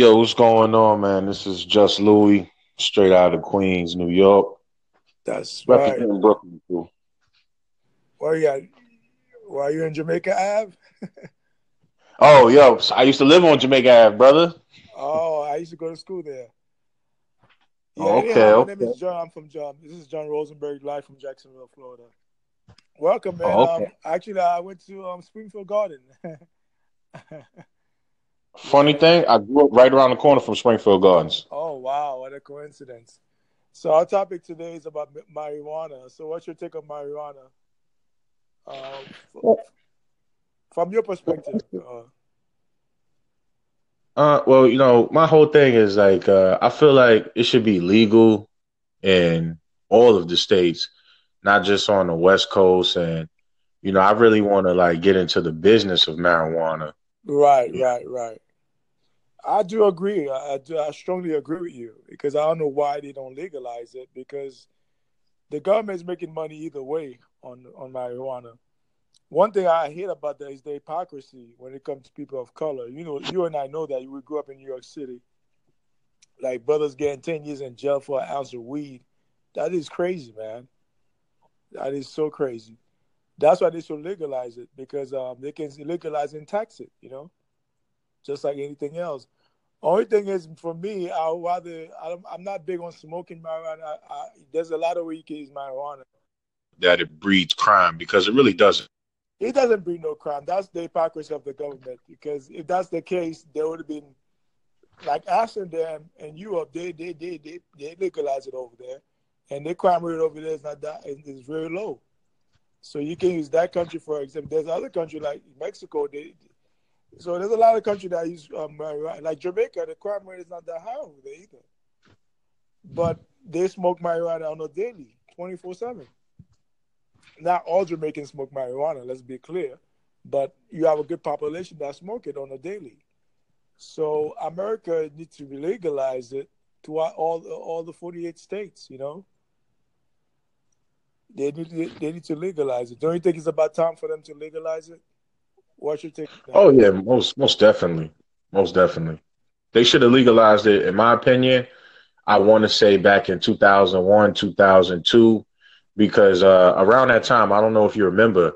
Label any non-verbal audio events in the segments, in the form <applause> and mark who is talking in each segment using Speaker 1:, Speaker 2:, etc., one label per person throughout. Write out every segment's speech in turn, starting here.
Speaker 1: Yo, what's going on, man? This is Just Louis, straight out of Queens, New York.
Speaker 2: That's right.
Speaker 1: Representing Brooklyn, too.
Speaker 2: Where you at? Where are you in Jamaica Ave? <laughs>
Speaker 1: Oh, yo, I used to live on Jamaica Ave, brother.
Speaker 2: Oh, I used to go to school there. Yeah,
Speaker 1: Okay,
Speaker 2: anyhow, my name is John. I'm from John. This is John Rosenberg, live from Jacksonville, Florida. Welcome, man.
Speaker 1: Oh, okay.
Speaker 2: Um, actually, I went to um, Springfield Garden. <laughs>
Speaker 1: Funny thing, I grew up right around the corner from Springfield Gardens.
Speaker 2: oh, wow. What a coincidence. So, our topic today is about marijuana. So, what's your take on marijuana? Um, f- from your perspective. Uh,
Speaker 1: Uh, well, you know, my whole thing is like, uh, I feel like it should be legal in all of the states, not just on the West Coast. And, you know, I really want to like get into the business of marijuana.
Speaker 2: Right, right, right. I do agree. I, do. I strongly agree with you because I don't know why they don't legalize it because the government is making money either way on on marijuana. One thing I hate about that is the hypocrisy when it comes to people of color. You know, you and I know that we grew up in New York City. Like brothers getting ten years in jail for an ounce of weed. That is crazy, man. That is so crazy. That's why they should legalize it because um, they can legalize and tax it. You know just like anything else. Only thing is, for me, I rather. I'm, I'm not big on smoking marijuana. I, I, there's a lot of ways you can use marijuana.
Speaker 1: That it breeds crime because it really doesn't.
Speaker 2: It doesn't breed no crime. That's the hypocrisy of the government. Because if that's the case, there would have been like Amsterdam and Europe. They they they they, they legalize it over there, and the crime rate over there is not that is very low. So you can use that country for example. There's other country like Mexico. They so there's a lot of countries that use um, marijuana. Like Jamaica, the crime rate is not that high over there either. But they smoke marijuana on a daily, 24 7. Not all Jamaicans smoke marijuana, let's be clear. But you have a good population that smoke it on a daily. So America needs to legalize it to all all the 48 states, you know? They need, they need to legalize it. Don't you think it's about time for them to legalize it? What's your take?
Speaker 1: Oh yeah, most most definitely, most definitely. They should have legalized it, in my opinion. I want to say back in 2001, 2002, because uh, around that time, I don't know if you remember,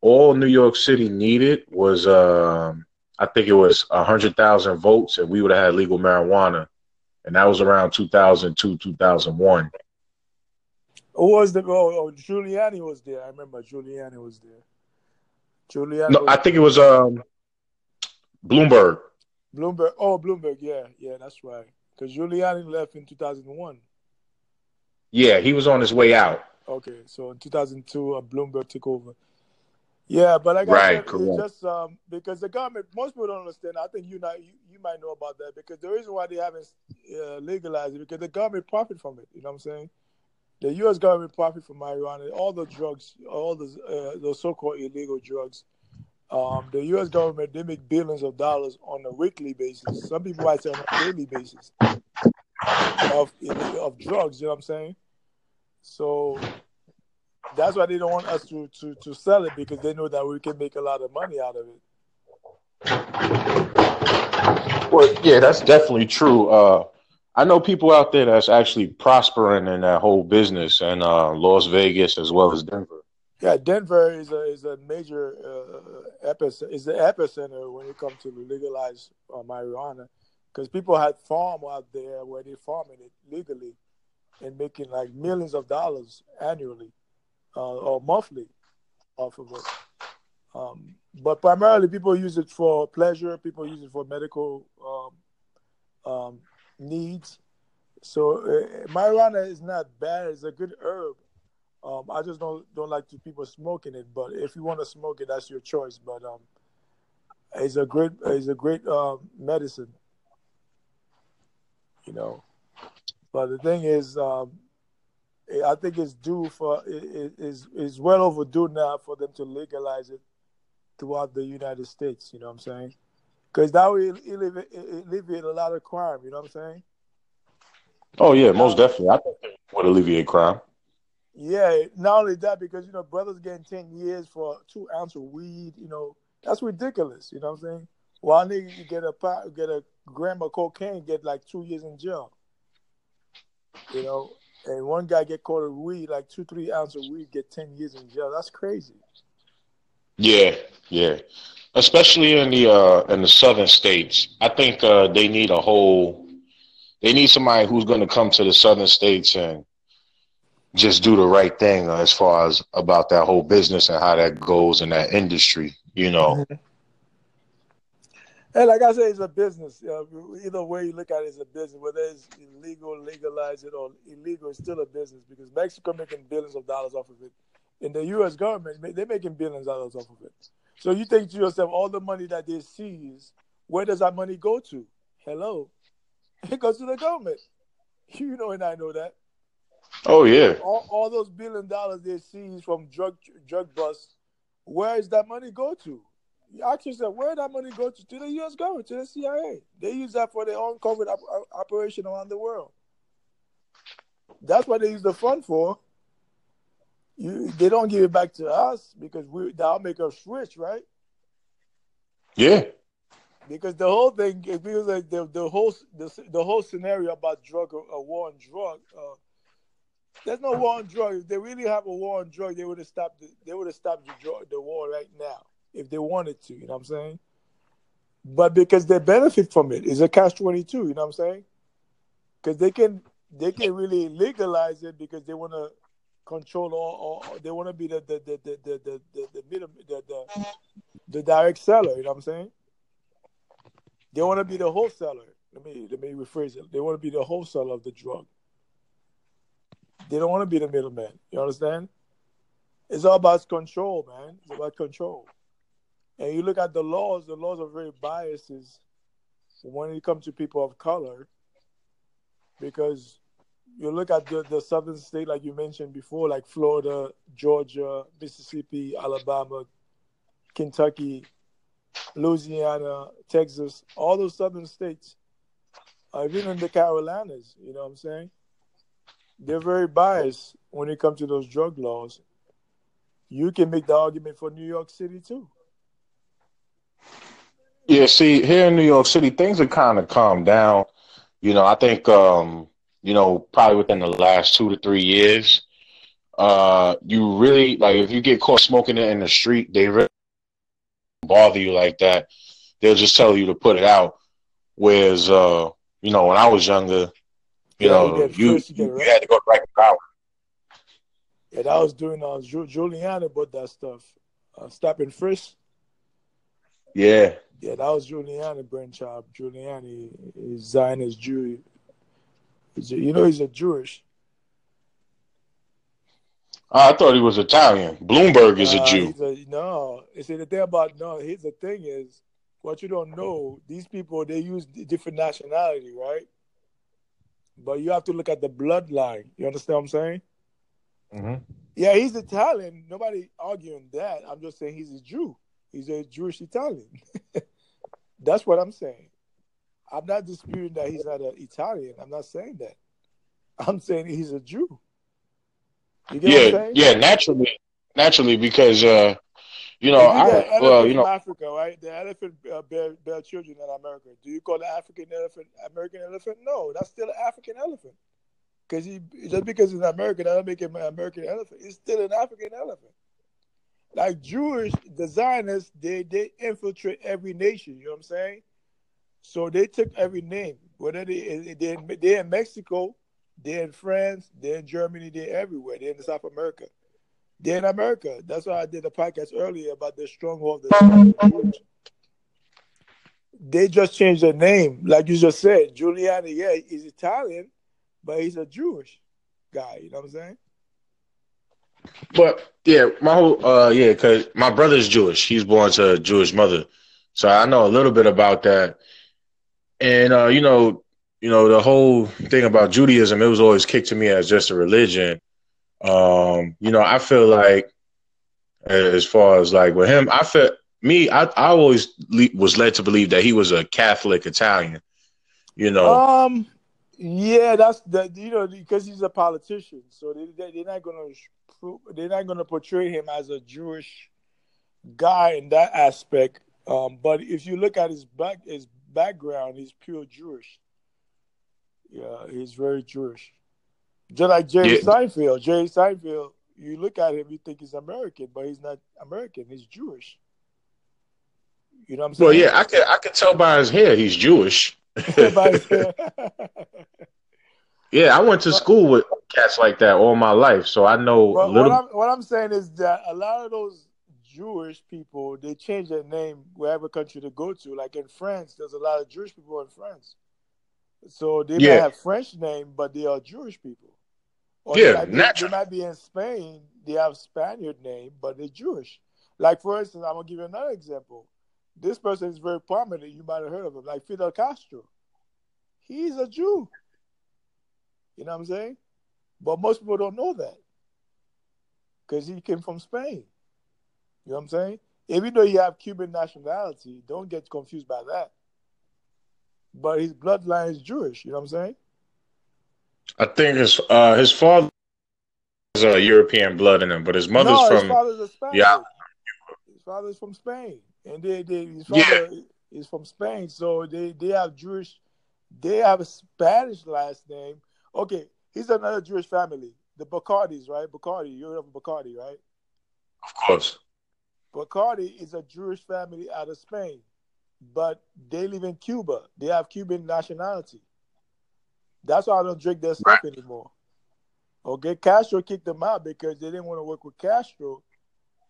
Speaker 1: all New York City needed was, um, I think it was 100,000 votes, and we would have had legal marijuana. And that was around 2002, 2001.
Speaker 2: Who was the oh, oh Giuliani was there. I remember Giuliani was there. Giuliani
Speaker 1: No, I think it was um, Bloomberg.
Speaker 2: Bloomberg. Oh, Bloomberg. Yeah, yeah, that's right. Because Giuliani left in 2001.
Speaker 1: Yeah, he was on his way out.
Speaker 2: Okay, so in 2002, uh, Bloomberg took over. Yeah, but like I
Speaker 1: Right,
Speaker 2: said, it's
Speaker 1: correct.
Speaker 2: just um, because the government, most people don't understand. I think you, not, you you might know about that because the reason why they haven't uh, legalized it because the government profit from it. You know what I'm saying? The U.S. government profit from marijuana, all the drugs, all the uh, the so-called illegal drugs. Um, the U.S. government they make billions of dollars on a weekly basis. Some people might say on a daily basis of of drugs. You know what I'm saying? So that's why they don't want us to, to, to sell it because they know that we can make a lot of money out of it.
Speaker 1: Well, yeah, that's definitely true. Uh, I know people out there that's actually prospering in that whole business, and uh, Las Vegas as well as Denver.
Speaker 2: Yeah, Denver is a is a major uh, epicenter. Is the epicenter when it comes to legalize uh, marijuana, because people had farm out there where they're farming it legally, and making like millions of dollars annually uh, or monthly off of it. Um, but primarily, people use it for pleasure. People use it for medical um, um, needs. So uh, marijuana is not bad. It's a good herb. Um, I just don't don't like to people smoking it. But if you want to smoke it, that's your choice. But um, it's a great it's a great um, medicine. You know. But the thing is, um, I think it's due for it is is well overdue now for them to legalize it throughout the United States. You know what I'm saying? Because that will alleviate, alleviate a lot of crime. You know what I'm saying?
Speaker 1: Oh yeah, most definitely. I think it would alleviate crime.
Speaker 2: Yeah, not only that, because you know, brothers getting ten years for two ounce of weed, you know, that's ridiculous. You know what I'm saying? One nigga get a get a gram of cocaine, get like two years in jail. You know, and one guy get caught with weed, like two, three ounces of weed, get ten years in jail. That's crazy.
Speaker 1: Yeah, yeah. Especially in the uh in the southern states. I think uh they need a whole they need somebody who's gonna come to the southern states and just do the right thing as far as about that whole business and how that goes in that industry, you know. Mm-hmm.
Speaker 2: And like I said, it's a business. Uh, either way you look at it, it's a business. Whether it's illegal, legalize it, or illegal, it's still a business because Mexico making billions of dollars off of it. In the U.S. government, they're making billions of dollars off of it. So you think to yourself, all the money that they seize, where does that money go to? Hello, <laughs> it goes to the government. <laughs> You know, and I know that.
Speaker 1: Oh yeah.
Speaker 2: All, all those billion dollars they seize from drug drug busts, where does that money go to? You ask yourself, where that money go to? To the U.S. government, to the CIA. They use that for their own COVID op- operation around the world. That's what they use the fund for. You, they don't give it back to us because we that'll make us switch, right?
Speaker 1: Yeah.
Speaker 2: Because the whole thing, feels like the the whole the, the whole scenario about drug a war on drug. Uh, there's no war on drug. If they really have a war on drug, they would have stopped. The, they would have stopped the, the war right now if they wanted to. You know what I'm saying? But because they benefit from it, it's a catch twenty two. You know what I'm saying? Because they can they can really legalize it because they want to control all, all, they want to be the the the the the the the, middle, the, the, the direct seller. You know what I'm saying? They want to be the wholesaler. Let me let me rephrase it. They want to be the wholesaler of the drug. They don't want to be the middleman. You understand? It's all about control, man. It's about control. And you look at the laws, the laws are very biased when it comes to people of color because you look at the, the southern state like you mentioned before like florida georgia mississippi alabama kentucky louisiana texas all those southern states even in the carolinas you know what i'm saying? They're very biased when it comes to those drug laws. You can make the argument for new york city too.
Speaker 1: Yeah, see, here in New York City, things have kind of calmed down. You know, I think, um, you know, probably within the last two to three years, uh, you really like if you get caught smoking it in the street, they really bother you like that. They'll just tell you to put it out. Whereas, uh, you know, when I was younger, you yeah, know, you, you, you, had to go right out.
Speaker 2: Yeah, that was doing uh, Giuliani about that stuff. Uh, stopping frisk.
Speaker 1: Yeah.
Speaker 2: Yeah, that was Giuliani brainchild. Giuliani is Zionist Jew. You know, he's a Jewish.
Speaker 1: I thought he was Italian. Bloomberg is a Jew.
Speaker 2: A, no, see the thing about no. Here's the thing is, what you don't know. These people they use different nationality, right? But you have to look at the bloodline. You understand what I'm saying?
Speaker 1: Mm-hmm.
Speaker 2: Yeah, he's Italian. Nobody arguing that. I'm just saying he's a Jew. He's a Jewish Italian. <laughs> That's what I'm saying. I'm not disputing that he's not an Italian. I'm not saying that. I'm saying he's a Jew.
Speaker 1: yeah, yeah, naturally, naturally, because uh, you know, I well, you know,
Speaker 2: Africa, right? The elephant uh, bear, bear children in America. Do you call the African elephant American elephant? No, that's still an African elephant. Because he just because it's American, that doesn't make him an American elephant. It's still an African elephant like Jewish designers, they they infiltrate every nation. You know what I'm saying? So they took every name. Whether they they they're in Mexico, they're in France, they're in Germany, they're everywhere. They're in South America. They're in America. That's why I did a podcast earlier about the stronghold the They just changed their name, like you just said. Giuliani, yeah, he's Italian, but he's a Jewish guy. You know what I'm saying?
Speaker 1: But yeah, my whole uh yeah, cause my brother's Jewish. He's born to a Jewish mother, so I know a little bit about that. And uh, you know, you know the whole thing about Judaism, it was always kicked to me as just a religion. Um, you know, I feel like as far as like with him, I feel me, I, I always le- was led to believe that he was a Catholic Italian. You know,
Speaker 2: um, yeah, that's that. You know, because he's a politician, so they, they are not gonna they're not going to portray him as a Jewish guy in that aspect. Um, but if you look at his back, his background, he's pure Jewish. Yeah, he's very Jewish. Just like Jerry yeah. Seinfeld. Jerry Seinfeld, you look at him, you think he's American, but he's not American. He's Jewish. You know what I'm saying?
Speaker 1: Well, yeah, I can I can tell by his hair he's Jewish. <laughs> <laughs> yeah, I went to school with cats like that all my life, so I know.
Speaker 2: But little... what, I'm, what I'm saying is that a lot of those Jewish people they change their name wherever country they go to. Like in France, there's a lot of Jewish people in France, so they yeah. might have French name, but they are Jewish people.
Speaker 1: Or yeah,
Speaker 2: they might, be, they might be in Spain. They have Spaniard name, but they're Jewish. Like for instance, I'm gonna give you another example. This person is very prominent. You might have heard of him, like Fidel Castro. He's a Jew. You know what I'm saying? But most people don't know that because he came from Spain. You know what I'm saying? Even though you have Cuban nationality, don't get confused by that. But his bloodline is Jewish. You know what I'm saying?
Speaker 1: I think his uh, his father has a European blood in him, but his mother's
Speaker 2: no,
Speaker 1: from
Speaker 2: his father's a Spaniard. yeah. His father's from Spain, and they, they his father yeah. is from Spain, so they they have Jewish. They have a Spanish last name. Okay, he's another Jewish family, the Bacardis, right? Bacardi, you heard of Bacardi, right?
Speaker 1: Of course.
Speaker 2: Bacardi is a Jewish family out of Spain, but they live in Cuba. They have Cuban nationality. That's why I don't drink their stuff right. anymore. Okay, Castro kicked them out because they didn't want to work with Castro,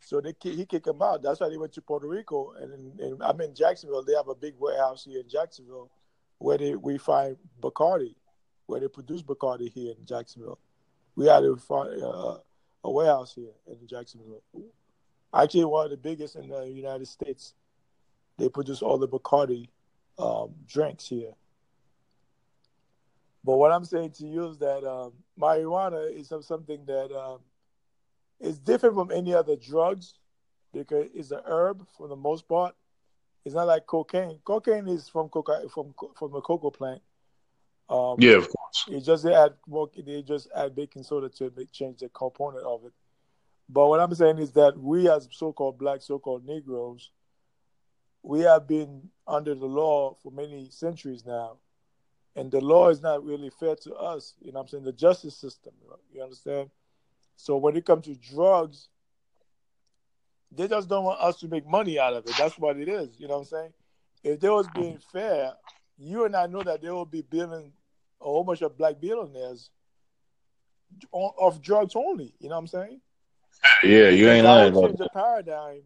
Speaker 2: so they he kicked them out. That's why they went to Puerto Rico, and, and I'm in Jacksonville. They have a big warehouse here in Jacksonville where they we find Bacardi, where they produce Bacardi here in Jacksonville. We had a, uh, a warehouse here in Jacksonville. Actually, one of the biggest in the United States. They produce all the Bacardi um, drinks here. But what I'm saying to you is that um, marijuana is something that um, is different from any other drugs because it's a herb for the most part. It's not like cocaine. Cocaine is from coca from from the cocoa plant.
Speaker 1: Um, yeah, of course.
Speaker 2: It just they add more. They just add baking soda to make, change the component of it. But what I'm saying is that we, as so-called black, so-called Negroes, we have been under the law for many centuries now and the law is not really fair to us. You know what I'm saying? The justice system, you understand? So when it comes to drugs, they just don't want us to make money out of it. That's what it is. You know what I'm saying? If they was being fair, you and I know that they will be billing a whole bunch of black billionaires of drugs only. You know what I'm saying?
Speaker 1: Yeah, you ain't lying.
Speaker 2: Change the paradigm.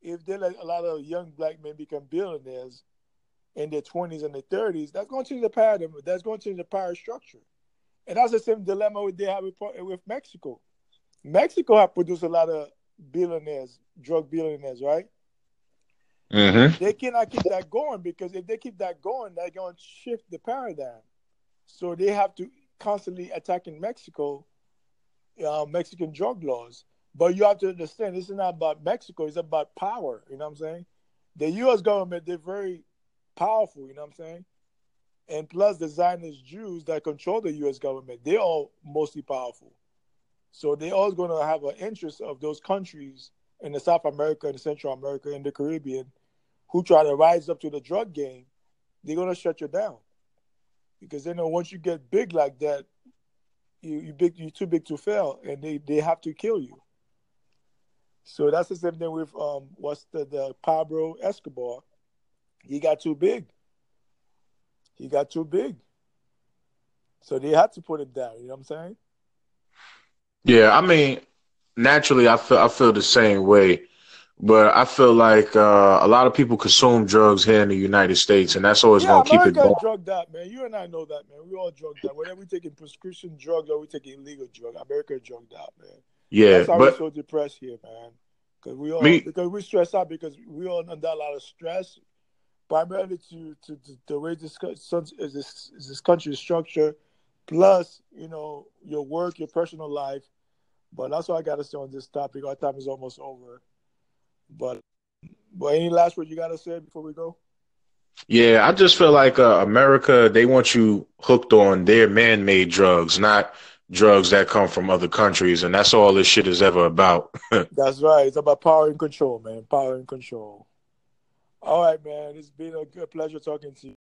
Speaker 2: If they let a lot of young black men become billionaires, in their 20s and their 30s, that's going to change the paradigm. That's going to change the power structure. And that's the same dilemma they have with, with Mexico. Mexico have produced a lot of billionaires, drug billionaires, right?
Speaker 1: Mm-hmm.
Speaker 2: They cannot keep that going because if they keep that going, they're going to shift the paradigm. So they have to constantly attacking Mexico, uh, Mexican drug laws. But you have to understand, this is not about Mexico; it's about power. You know what I'm saying? The U.S. government they're very powerful, you know what I'm saying? And plus the Zionist Jews that control the US government, they're all mostly powerful. So they're always going to have an interest of those countries in the South America and Central America and the Caribbean who try to rise up to the drug game, they're going to shut you down. Because they know once you get big like that, you you big you're too big to fail and they, they have to kill you. So that's the same thing with um what's the, the Pablo Escobar he got too big. He got too big. So they had to put him down. You know what I'm saying?
Speaker 1: Yeah, I mean, naturally, I feel I feel the same way, but I feel like uh, a lot of people consume drugs here in the United States, and that's always yeah, going to keep it going.
Speaker 2: drugged up, man. You and I know that, man. We all drugged up. Whether we taking prescription drugs or we taking illegal drugs, America drugged out, man.
Speaker 1: Yeah,
Speaker 2: that's why
Speaker 1: but,
Speaker 2: we're so depressed here, man. Because we all me, because we stress out because we all under a lot of stress primarily to, to, to the way this, is this, is this country is structured, plus, you know, your work, your personal life. But that's what I got to say on this topic. Our time is almost over. But, but any last word you got to say before we go?
Speaker 1: Yeah, I just feel like uh, America, they want you hooked on their man made drugs, not drugs that come from other countries. And that's all this shit is ever about. <laughs>
Speaker 2: that's right. It's about power and control, man. Power and control. All right, man. It's been a good pleasure talking to you.